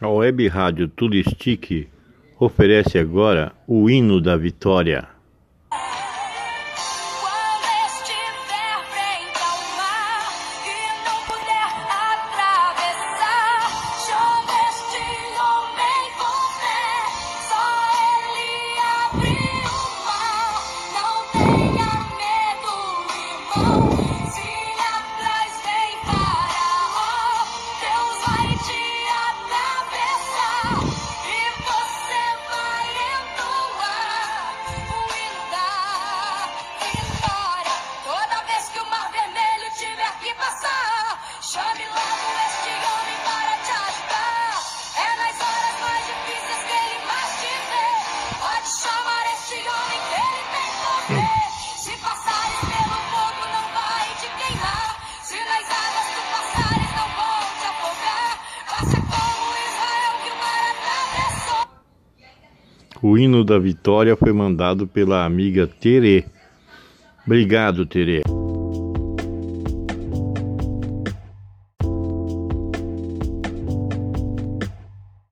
A Web Rádio Turistique oferece agora o hino da vitória. O hino da vitória foi mandado pela amiga Tere. Obrigado, Tere.